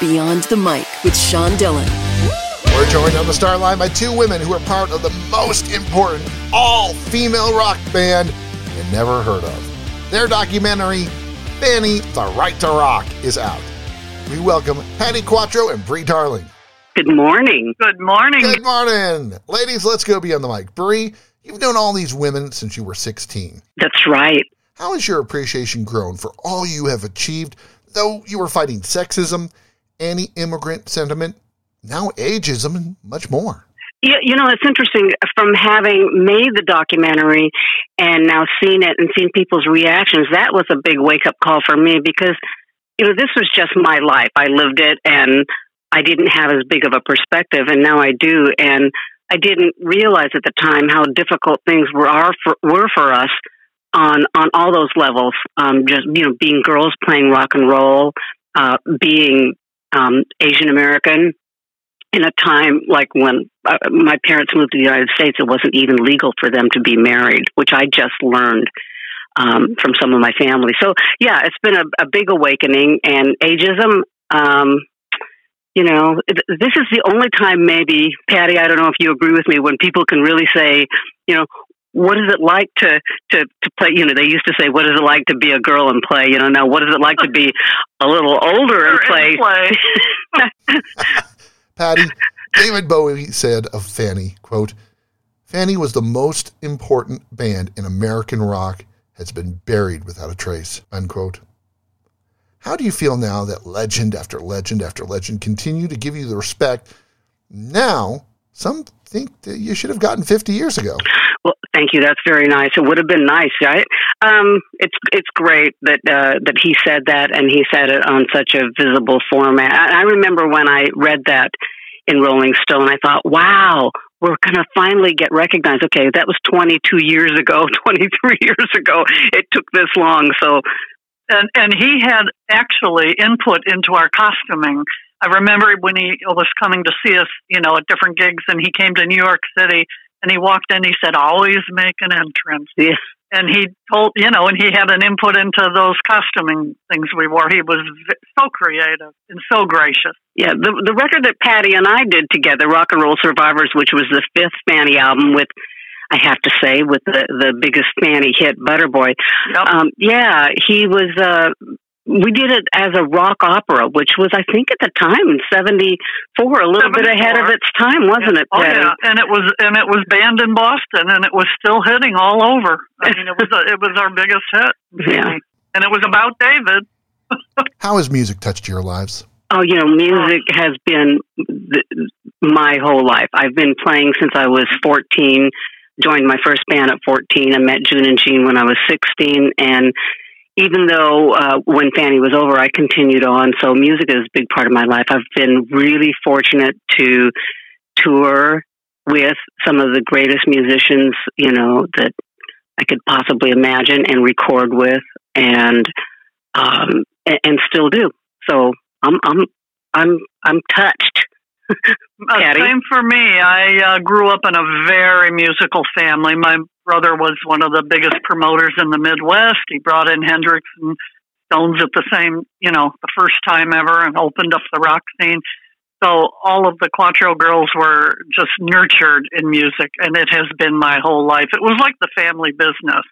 Beyond the Mic with Sean Dillon. We're joined on the star line by two women who are part of the most important all female rock band you never heard of. Their documentary, Fanny, The Right to Rock, is out. We welcome Patti Quatro and Brie Darling. Good morning. Good morning. Good morning. Ladies, let's go beyond the mic. Brie, you've known all these women since you were 16. That's right. How has your appreciation grown for all you have achieved, though you were fighting sexism, anti immigrant sentiment, now ageism, and much more? You, you know, it's interesting from having made the documentary and now seeing it and seeing people's reactions. That was a big wake up call for me because, you know, this was just my life. I lived it and I didn't have as big of a perspective, and now I do. And I didn't realize at the time how difficult things were are for, were for us on on all those levels. Um, just you know, being girls playing rock and roll, uh, being um, Asian American in a time like when uh, my parents moved to the United States, it wasn't even legal for them to be married, which I just learned. Um, from some of my family. So, yeah, it's been a, a big awakening. And ageism, um, you know, this is the only time maybe, Patti. I don't know if you agree with me, when people can really say, you know, what is it like to, to, to play? You know, they used to say, what is it like to be a girl and play? You know, now what is it like to be a little older and play? play. Patti, David Bowie said of Fanny, quote, Fanny was the most important band in American rock, has been buried without a trace, unquote. How do you feel now that legend after legend after legend continue to give you the respect now some think that you should have gotten 50 years ago? Well, thank you. That's very nice. It would have been nice, right? Um, it's it's great that uh, that he said that, and he said it on such a visible format. I, I remember when I read that in Rolling Stone, I thought, "Wow, we're going to finally get recognized." Okay, that was 22 years ago, 23 years ago. It took this long, so and and he had actually input into our costuming. I remember when he was coming to see us, you know, at different gigs, and he came to New York City, and he walked in. He said, "Always make an entrance." yeah. And he told, you know, and he had an input into those costuming things we wore. He was so creative and so gracious. Yeah, the the record that Patti and I did together, Rock and Roll Survivors, which was the fifth Fanny album with I have to say, with the the biggest Fanny hit, Butterboy. Yep. Um, yeah, he was. Uh, we did it as a rock opera, which was, I think, at the time in '74, a little bit ahead of its time, wasn't it, Oh Patti? yeah, and it was and it was banned in Boston, and it was still hitting all over. I mean, it was a, it was our biggest hit. Yeah. and it was about David. How has music touched your lives? Oh, you know, music has been th- my whole life. I've been playing since I was 14. Joined my first band at 14. I met June and Jean when I was 16, and even though uh, when Fanny was over, I continued on. So music is a big part of my life. I've been really fortunate to tour with some of the greatest musicians, you know, that I could possibly imagine and record with, and um, and, and still do. So I'm I'm I'm I'm touched. Uh, same for me. I uh, grew up in a very musical family. My brother was one of the biggest promoters in the Midwest. He brought in Hendrix and Stones at the same, you know, the first time ever, and opened up the rock scene. So all of the Quatro girls were just nurtured in music, and it has been my whole life. It was like the family business.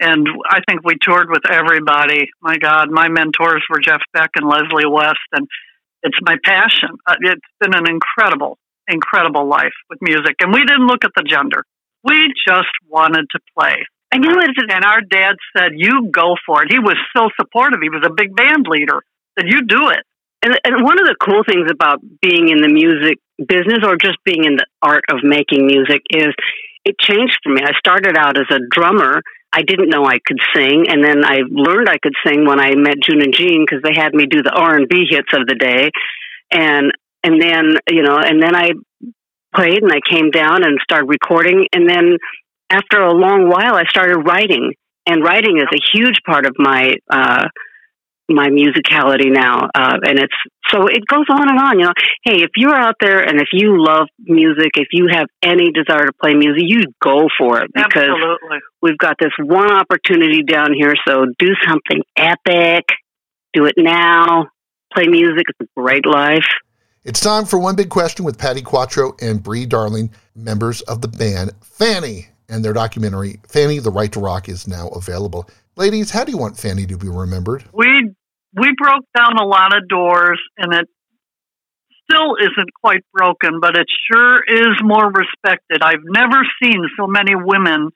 And I think we toured with everybody. My God, my mentors were Jeff Beck and Leslie West, and it's my passion. Uh, It's been an incredible, incredible life with music. And we didn't look at the gender. We just wanted to play. And you know, And our dad said, You go for it. He was so supportive. He was a big band leader. Said, You do it. And, and one of the cool things about being in the music business or just being in the art of making music is it changed for me. I started out as a drummer. I didn't know I could sing, and then I learned I could sing when I met June and Jean because they had me do the R and B hits of the day, and and then you know, and then I played and I came down and started recording, and then after a long while, I started writing, and writing is a huge part of my uh, my musicality now, uh, and it's so it goes on and on. You know, hey, if you're out there and if you love music, if you have any desire to play music, you go for it because Absolutely. we've got this one opportunity down here. So do something epic, do it now, play music. It's a great life. It's time for one big question with Patti Quatro and Brie Darling, members of the band Fanny, and their documentary Fanny: The Right to Rock is now available. Ladies, how do you want Fanny to be remembered? We we broke down a lot of doors, and it still isn't quite broken, but it sure is more respected. I've never seen so many women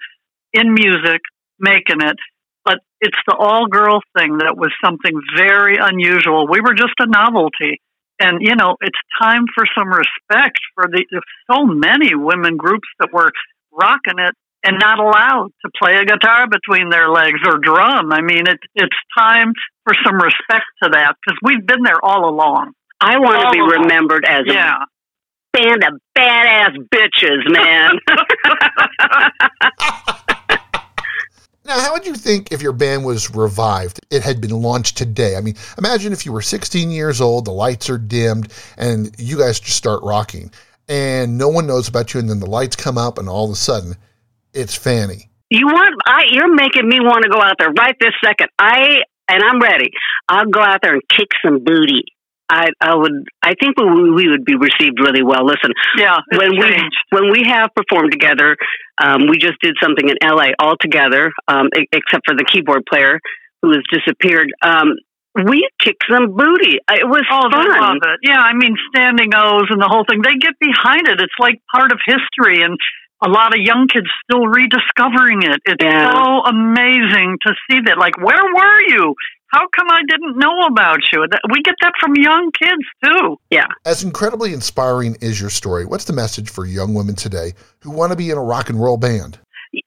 in music making it, but it's the all girl thing that was something very unusual. We were just a novelty. And, you know, it's time for some respect for the so many women groups that were rocking it and not allowed to play a guitar between their legs or drum. I mean, it, it's time for some respect to that because we've been there all along. I want to be along. remembered as Yeah. a band of badass bitches, man. You think if your band was revived? It had been launched today. I mean, imagine if you were 16 years old, the lights are dimmed, and you guys just start rocking, and no one knows about you, and then the lights come up, and all of a sudden, it's Fanny. you want? I you're making me want to go out there right this second. I and I'm ready. I'll go out there and kick some booty. I I would. I think we, we would be received really well. Listen, Yeah. when we changed. when we have performed together, um, we just did something in LA all together, um, e- except for the keyboard player who has disappeared. Um, we kicked some booty. It was Oh, they fun. love it. Yeah, I mean, standing O's and the whole thing. They get behind it. It's like part of history, and a lot of young kids still rediscovering it. It's Yeah. so amazing to see that. Like, where were you? How come I didn't know about you? We get that from young kids too. Yeah. As incredibly inspiring is your story, what's the message for young women today who want to be in a rock and roll band?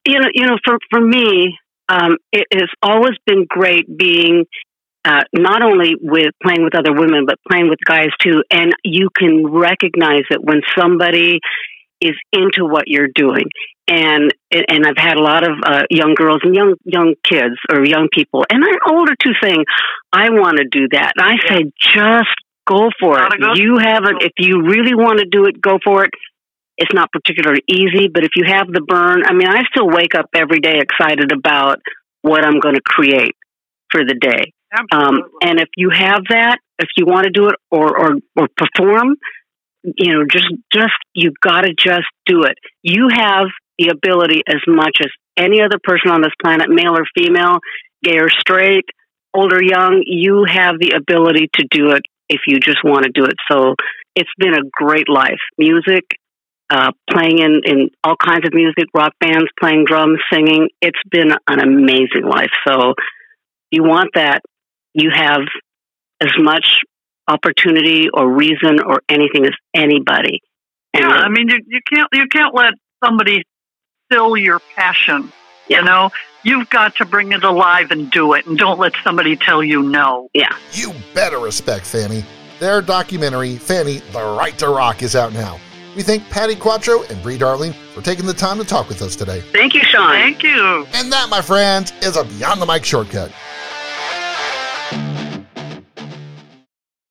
you know, you know, for for me, um, it has always been great being uh, not only with playing with other women, but playing with guys too. And you can recognize it when somebody is into what you're doing. And and I've had a lot of uh, young girls and young young kids or young people, and I'm older too, saying, "I want to do that." And I say, just go for it. go. You have it. If you really want to do it, go for it. It's not particularly easy, but if you have the burn, I mean, I still wake up every day excited about what I'm going to create for the day. Um, and if you have that, if you want to do it or, or, or perform, you know, just, just, you got to just do it. You have the ability as much as any other person on this planet, male or female, gay or straight, old or young, you have the ability to do it if you just want to do it. So it's been a great life. Music, uh, playing in, in all kinds of music, rock bands, playing drums, singing. It's been an amazing life. So you want that, you have as much opportunity or reason or anything as anybody. And yeah, I mean, you, you can't you can't let somebody still your passion. Yeah. You know, you've got to bring it alive and do it, and don't let somebody tell you no. yeah. You better respect Fanny. Their documentary, Fanny, The Right to Rock, is out now. We thank Patti Quatro and Brie Darling for taking the time to talk with us today. Thank you, Sean. Thank you. And that, my friends, is a Beyond the Mic shortcut.